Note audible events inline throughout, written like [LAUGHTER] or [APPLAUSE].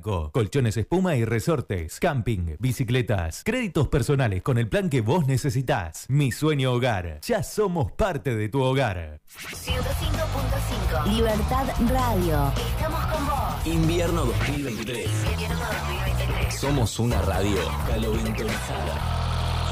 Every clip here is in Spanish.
Colchones espuma y resortes, camping, bicicletas, créditos personales con el plan que vos necesitas. Mi sueño hogar. Ya somos parte de tu hogar. 105.5 Libertad Radio. Estamos con vos. Invierno 2023. Invierno 2023. Somos una radio caloventorizada.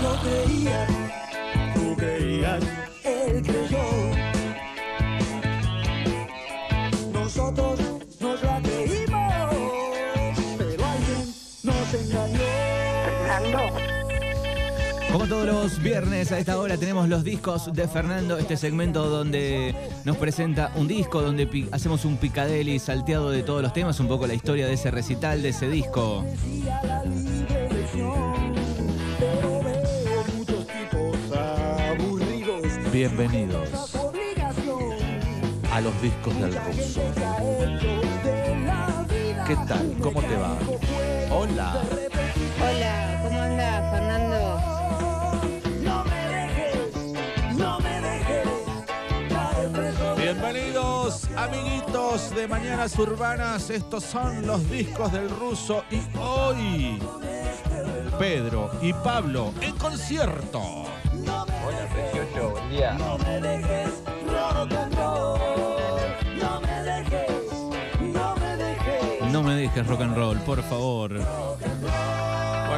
Yo creía, tú creías, él creyó. Como todos los viernes a esta hora tenemos los discos de Fernando, este segmento donde nos presenta un disco, donde hacemos un picadeli salteado de todos los temas, un poco la historia de ese recital, de ese disco. Bienvenidos a los discos del ruso. ¿Qué tal? ¿Cómo te va? Hola. Hola, ¿cómo anda amiguitos de Mañanas Urbanas, estos son los discos del ruso y hoy Pedro y Pablo en concierto. Hola, precioso, buen día. No me dejes rock and roll. No me dejes, no me dejes. No me dejes rock and roll, por favor.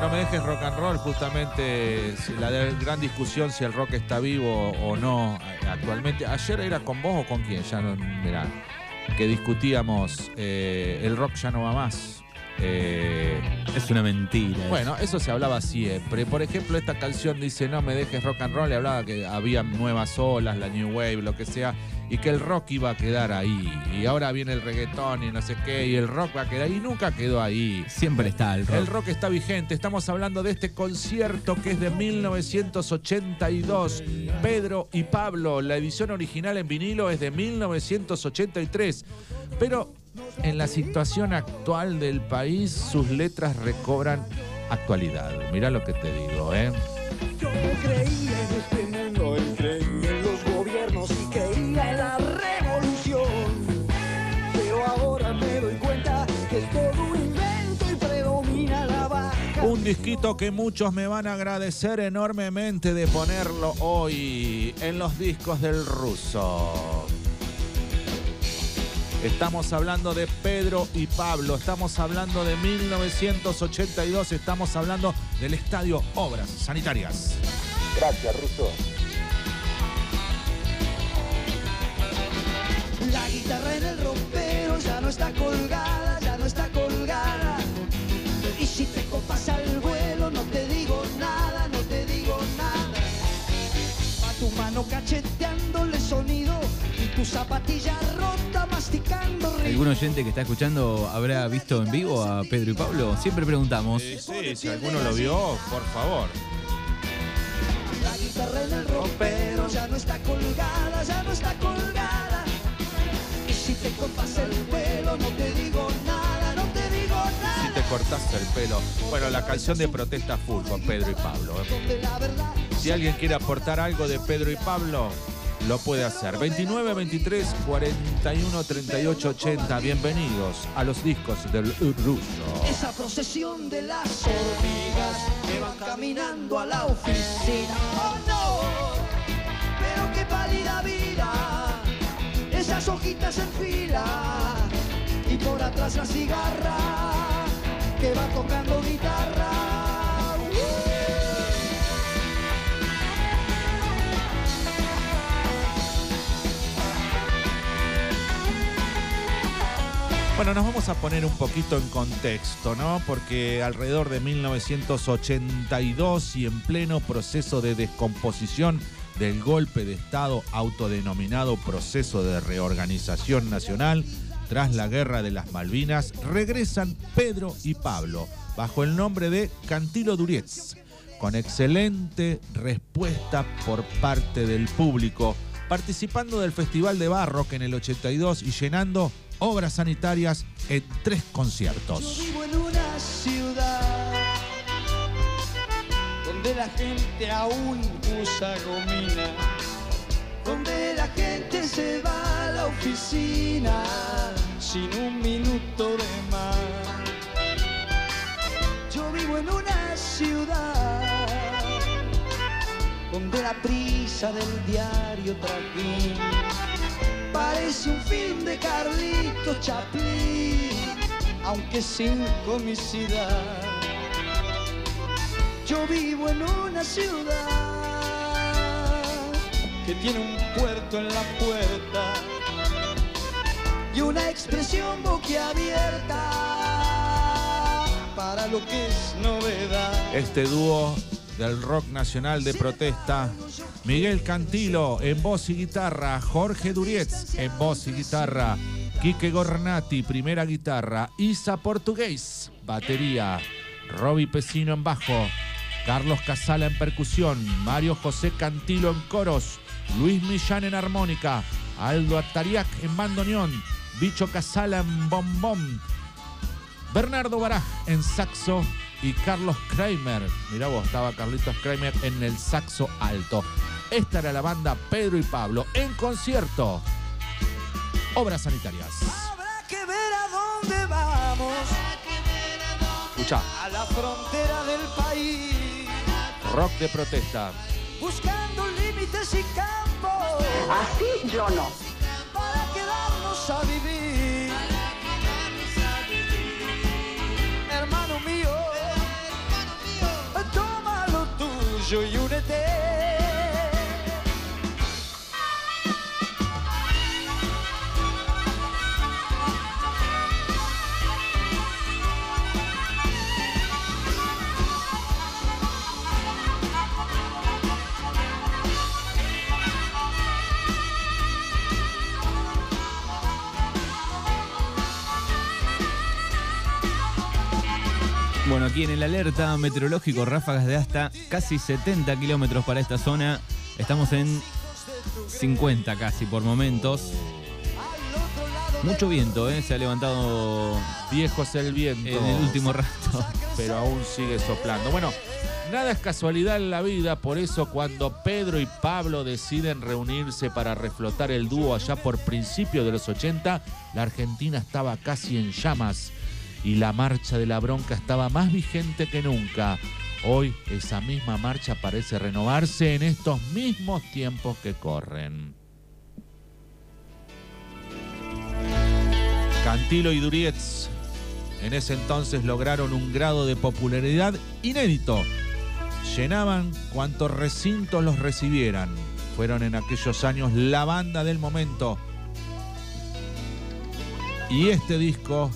Bueno, me dejes rock and roll, justamente la gran discusión si el rock está vivo o no eh, actualmente. Ayer era con vos o con quién, ya no, mirá, que discutíamos eh, el rock ya no va más. Eh, Es una mentira. Bueno, eso se hablaba siempre. Por ejemplo, esta canción dice No me dejes rock and roll. Le hablaba que había nuevas olas, la New Wave, lo que sea, y que el rock iba a quedar ahí. Y ahora viene el reggaetón y no sé qué, y el rock va a quedar ahí. Y nunca quedó ahí. Siempre está el rock. El rock está vigente. Estamos hablando de este concierto que es de 1982. Pedro y Pablo. La edición original en vinilo es de 1983. Pero en la situación actual del país, sus letras recobran actualidad. Mirá lo que te digo, ¿eh? Yo creía en este disquito que muchos me van a agradecer enormemente de ponerlo hoy en los discos del ruso. Estamos hablando de Pedro y Pablo, estamos hablando de 1982, estamos hablando del estadio Obras Sanitarias. Gracias, Ruso. La guitarra en el rompero ya no está colgada, ya no está colgada. Al vuelo, no te digo nada, no te digo nada. A tu mano cacheteándole sonido y tu zapatilla rota masticando ritmo. ¿Algún oyente que está escuchando habrá visto en vivo a Pedro y Pablo? Siempre preguntamos. Sí, sí, si alguno lo vio, por favor. La guitarra en el rompero ya no está colgada, ya no está colgada. Cortaste el pelo. Bueno, la canción de protesta full con Pedro y Pablo. ¿eh? Si alguien quiere aportar algo de Pedro y Pablo, lo puede hacer. 29, 23, 41, 38, 80. Bienvenidos a los discos del ruso. Esa procesión de las hormigas que van caminando a la oficina. ¡Oh no! Pero qué pálida vida, esas hojitas en fila y por atrás la cigarra que va tocando guitarra. Bueno, nos vamos a poner un poquito en contexto, ¿no? Porque alrededor de 1982 y en pleno proceso de descomposición del golpe de Estado autodenominado proceso de reorganización nacional, tras la guerra de las Malvinas, regresan Pedro y Pablo bajo el nombre de Cantilo Durietz, con excelente respuesta por parte del público, participando del Festival de Barrock en el 82 y llenando obras sanitarias en tres Yo conciertos. vivo en una ciudad donde la gente aún usa gomina, donde la gente se va a la oficina sin un minuto de más. Yo vivo en una ciudad donde la prisa del diario trajín parece un film de Carlitos Chaplin, aunque sin comicidad. Yo vivo en una ciudad que tiene un puerto en la puerta y una expresión boquiabierta para lo que es novedad. Este dúo del rock nacional de protesta, Miguel Cantilo en voz y guitarra, Jorge Durietz en voz y guitarra, Quique Gornati, primera guitarra, Isa Portugués, batería, Roby Pesino en bajo, Carlos Casala en percusión, Mario José Cantilo en coros, Luis Millán en armónica, Aldo Atariac en bandoneón, Bicho Casala en bombón, Bernardo Baraj en saxo y Carlos Kramer. Mirá vos, estaba Carlitos Kramer en el saxo alto. Esta era la banda Pedro y Pablo en concierto. Obras sanitarias. Habrá que ver a dónde vamos, Escucha, a la frontera del país, rock de protesta. buscando límites y campos. Así yo no. Para quedarnos a vivir. Hermano mío, toma lo tuyo y únete. Bueno, aquí en el alerta meteorológico, ráfagas de hasta casi 70 kilómetros para esta zona. Estamos en 50 casi por momentos. Mucho viento, ¿eh? Se ha levantado Viejo es el viento. en el último rato. pero aún sigue soplando. Bueno, nada es casualidad en la vida, por eso cuando Pedro y Pablo deciden reunirse para reflotar el dúo allá por principios de los 80, la Argentina estaba casi en llamas y la marcha de la bronca estaba más vigente que nunca. Hoy esa misma marcha parece renovarse en estos mismos tiempos que corren. Cantilo y Durietz en ese entonces lograron un grado de popularidad inédito. Llenaban cuantos recintos los recibieran. Fueron en aquellos años la banda del momento. Y este disco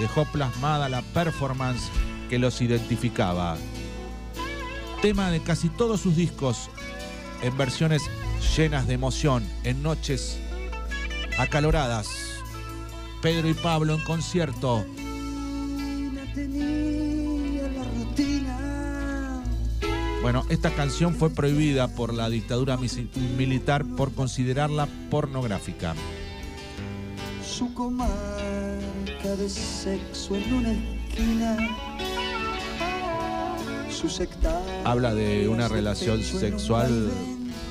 dejó plasmada la performance que los identificaba. Tema de casi todos sus discos en versiones llenas de emoción, en noches acaloradas. Pedro y Pablo en concierto. Bueno, esta canción fue prohibida por la dictadura militar por considerarla pornográfica. Su de sexo en una esquina. Habla de una relación sexual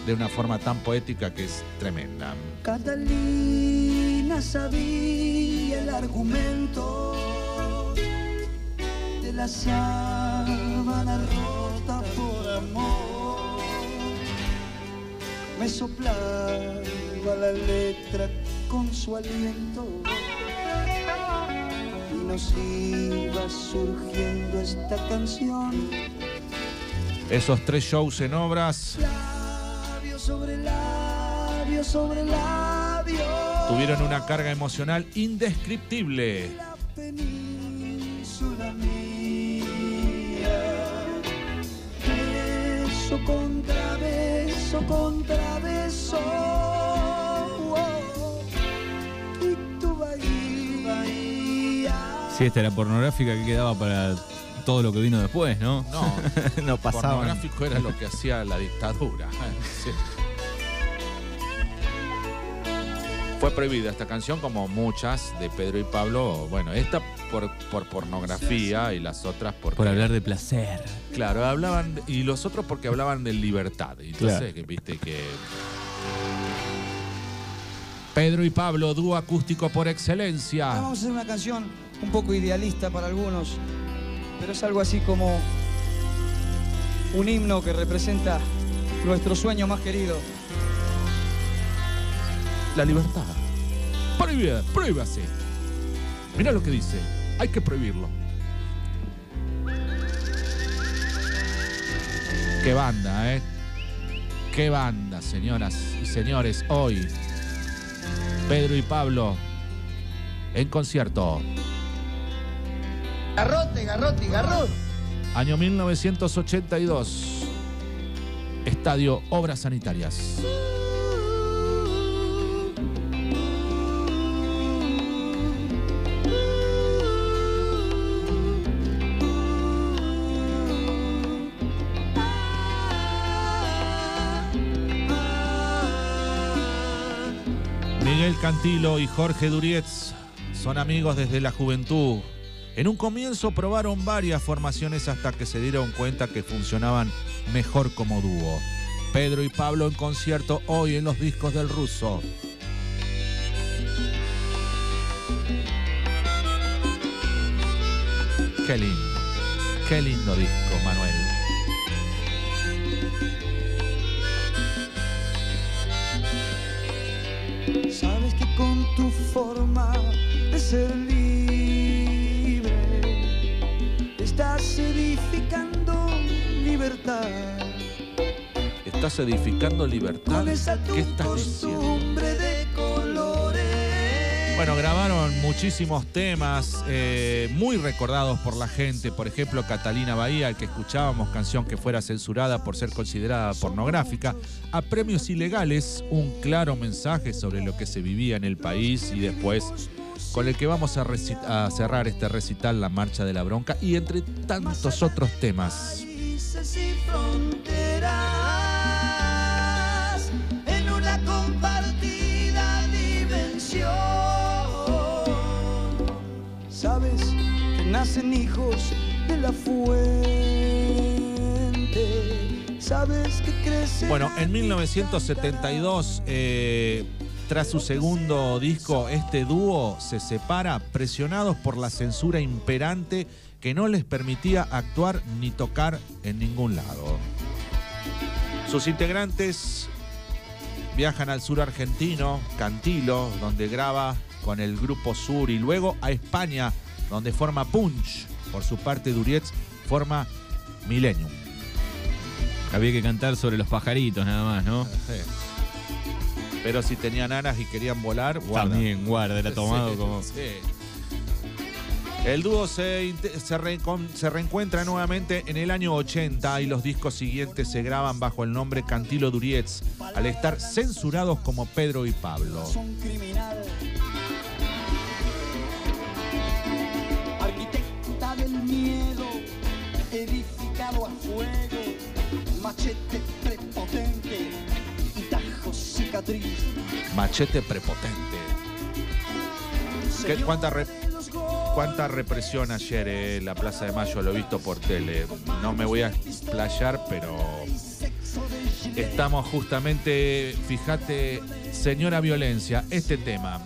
de una forma tan poética que es tremenda. Catalina sabía el argumento de la sábana rota por amor. Me soplaba la letra con su aliento iba surgiendo esta canción. Esos tres shows en obras Labio sobre labio sobre labio. tuvieron una carga emocional indescriptible. la península mía. Beso contra beso contra beso. Sí, esta era pornográfica que quedaba para todo lo que vino después, ¿no? No, [LAUGHS] no pasaban. pornográfico era lo que hacía la dictadura. Sí. Fue prohibida esta canción como muchas de Pedro y Pablo. Bueno, esta por, por pornografía y las otras por... Por hablar de placer. Claro, hablaban, y los otros porque hablaban de libertad. Y Entonces, Claro. que viste que. Pedro y Pablo, dúo acústico por excelencia. Vamos a hacer una canción un poco idealista para algunos, pero es algo así como un himno que representa nuestro sueño más querido. La libertad. Prohibida, prohíbase. Mira lo que dice. Hay que prohibirlo. Qué banda, ¿eh? Qué banda, señoras y señores. Hoy, Pedro y Pablo en concierto. Garrote, garrote, garrote. Año 1982. Estadio Obras Sanitarias. Miguel Cantilo y Jorge Durietz son amigos desde la juventud. En un comienzo probaron varias formaciones hasta que se dieron cuenta que funcionaban mejor como dúo. Pedro y Pablo en concierto hoy en los discos del ruso. Qué lindo, qué lindo disco, Manuel. Sabes que con tu forma de ser libre estás edificando libertad. ¿Estás edificando libertad? ¿Qué estás diciendo? costumbre de colores. Bueno, grabaron muchísimos temas eh, muy recordados por la gente. Por ejemplo, Catalina Bahía, el que escuchábamos, canción que fuera censurada por ser considerada pornográfica. A premios ilegales, un claro mensaje sobre lo que se vivía en el país y después con el que vamos a, a cerrar este recital, La Marcha de la Bronca, y entre tantos otros temas. Sabes que nacen hijos de la fuente. Sabes que crecen. Bueno, en 1972, eh, tras su segundo disco, este dúo se separa presionados por la censura imperante que no les permitía actuar ni tocar en ningún lado. Sus integrantes viajan al sur argentino, Cantilo, donde graba con el grupo Sur, y luego a España, donde forma Punch. Por su parte, Durietz forma Millennium. Había que cantar sobre los pajaritos nada más, ¿no? Sí. Pero si tenían alas y querían volar, guarda. También, guarda, era tomado Sí, como. sí. El dúo se, se, se reencuentra nuevamente en el año 80 y los discos siguientes se graban bajo el nombre Cantilo Durietz, al estar censurados como Pedro y Pablo. Machete prepotente. ¿Qué- cuánta, re- cuánta represión ayer eh, en la Plaza de Mayo? Lo he visto por tele. No me voy a explayar, pero estamos justamente, fíjate, señora violencia, este tema.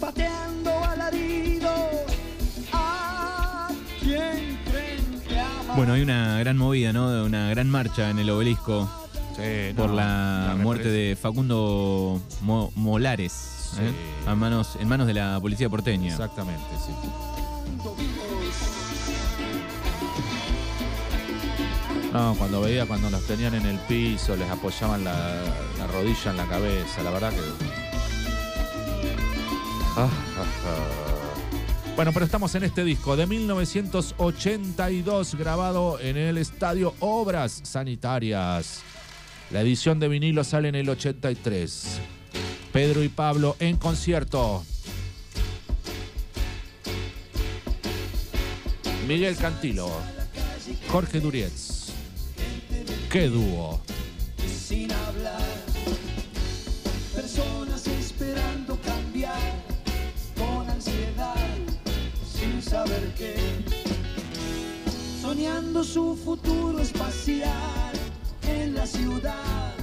Pateando alaridos. ¿A quién creen que ama? Bueno, hay una gran movida, ¿no? Una gran marcha en el obelisco Sí, por no, la, muerte de Facundo Mo- Molares. Sí. ¿eh? A manos, en manos de la policía porteña. Exactamente, sí. No, cuando veía cuando los tenían en el piso, les apoyaban la, la rodilla en la cabeza, la verdad que. [LAUGHS] Bueno, pero estamos en este disco de 1982, grabado en el estadio Obras Sanitarias. La edición de vinilo sale en el 83. Pedro y Pablo en concierto. Miguel Cantilo, Jorge Durietz. ¡Qué dúo! Soñando su futuro espacial. en la ciudad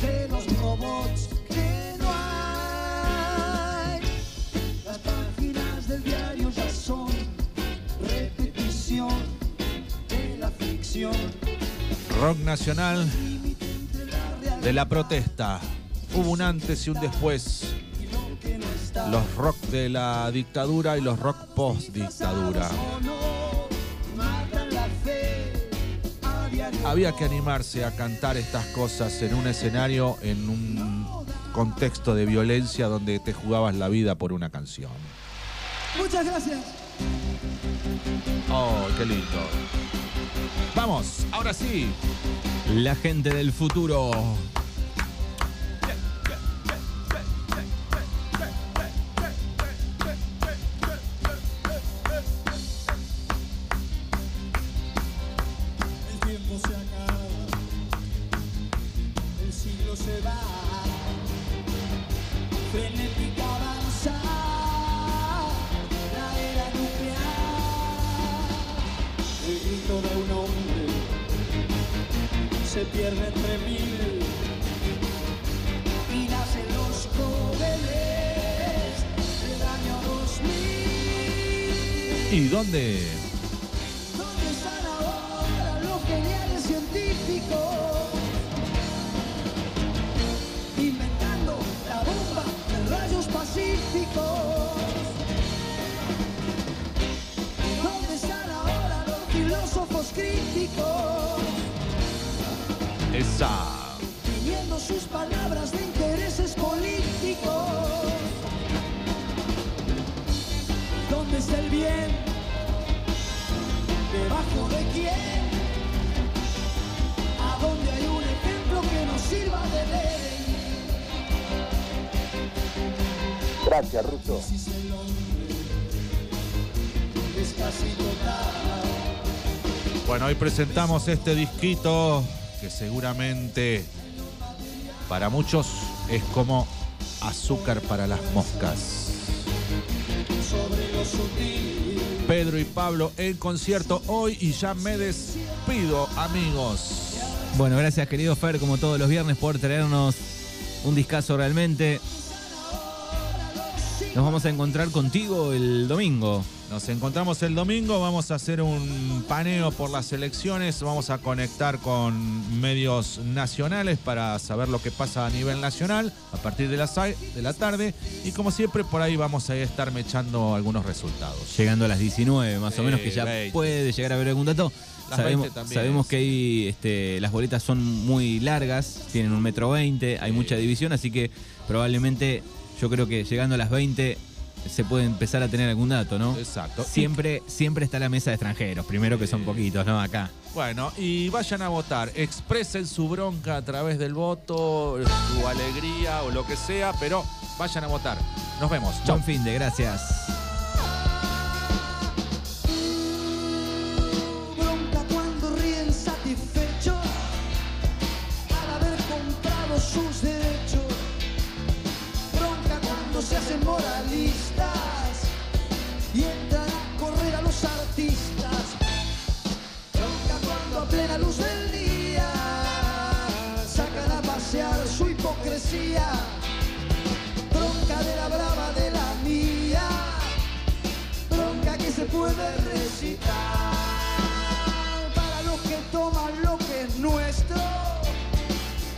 de los robots que no hay. Las páginas del diario ya son repetición de la ficción. Rock nacional de la protesta. Hubo un antes y un después. Los rock de la dictadura y los rock post dictadura. Había que animarse a cantar estas cosas en un escenario, en un contexto de violencia donde te jugabas la vida por una canción. Muchas gracias. Oh, qué lindo. Vamos, ahora sí. La gente del futuro. Se acaba, el siglo se va, frenética avanza, la era nuclear. El grito de un hombre se pierde entre mil y nacen los jóvenes del año 2000. ¿Y? ¿Dónde pacíficos. ¿Dónde están ahora los filósofos críticos? Esa. Teniendo sus palabras de intereses políticos. ¿Dónde está el bien? ¿Debajo de quién? Gracias, Russo. Bueno, hoy presentamos este disquito que seguramente para muchos es como azúcar para las moscas. Sobre lo sutil. Pedro y Pablo en concierto hoy y ya me despido, amigos. Bueno, gracias querido Fer, como todos los viernes, por traernos un discazo realmente. Nos vamos a encontrar contigo el domingo. Nos encontramos el domingo, vamos a hacer un paneo por las elecciones, vamos a conectar con medios nacionales para saber lo que pasa a nivel nacional a partir de seis de la tarde y como siempre por ahí vamos a estar mechando algunos resultados. Llegando a las 19, más o menos, que ya 20. puede llegar a haber algún dato. Las sabemos 20 también. sabemos que ahí este, las boletas son muy largas, tienen un metro 20, hay mucha división, así que probablemente yo creo que llegando a las 20 se puede empezar a tener algún dato, ¿no? Exacto. Siempre, siempre está la mesa de extranjeros, primero que son poquitos, ¿no? Acá. Bueno, y vayan a votar, expresen su bronca a través del voto, su alegría o lo que sea, pero vayan a votar. Nos vemos. Chau. Buen fin de, gracias. Bronca de la brava de la mía bronca que se puede recitar. Para los que toman lo que es nuestro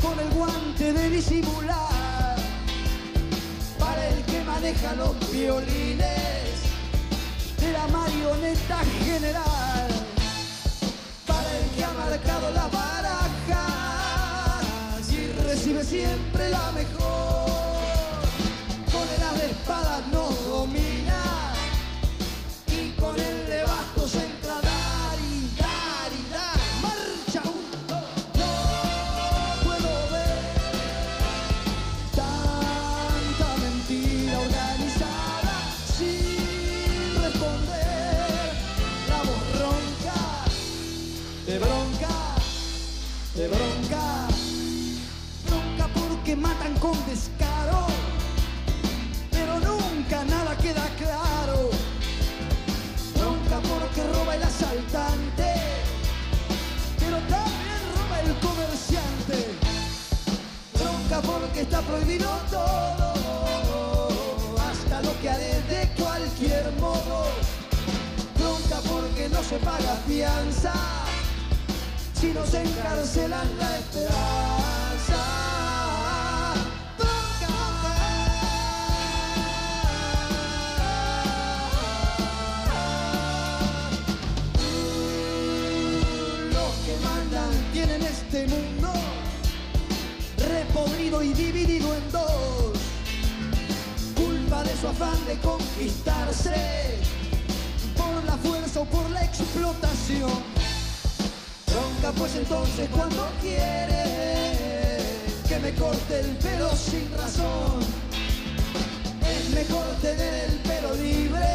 con el guante de disimular. Para el que maneja los violines de la marioneta general. Para el que ha marcado barajas y recibe siempre la mejor. Con de espadas nos se paga fianza, si nos encarcelan la esperanza. Los que mandan tienen este mundo repodrido y dividido en dos. Culpa de su afán de conquistarse fuerza por la explotación. Bronca pues entonces cuando quiere que me corte el pelo sin razón. Es mejor tener el pelo libre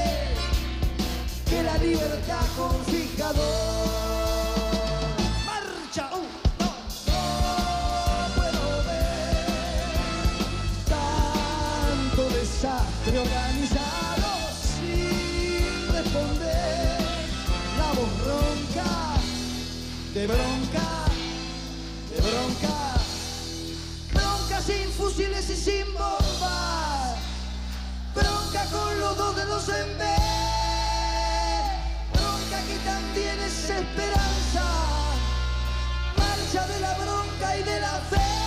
que la libertad con fijador. Bronca, de bronca, bronca sin fusiles y sin bombas, bronca con los dos dedos en vez bronca que también es esperanza, marcha de la bronca y de la fe.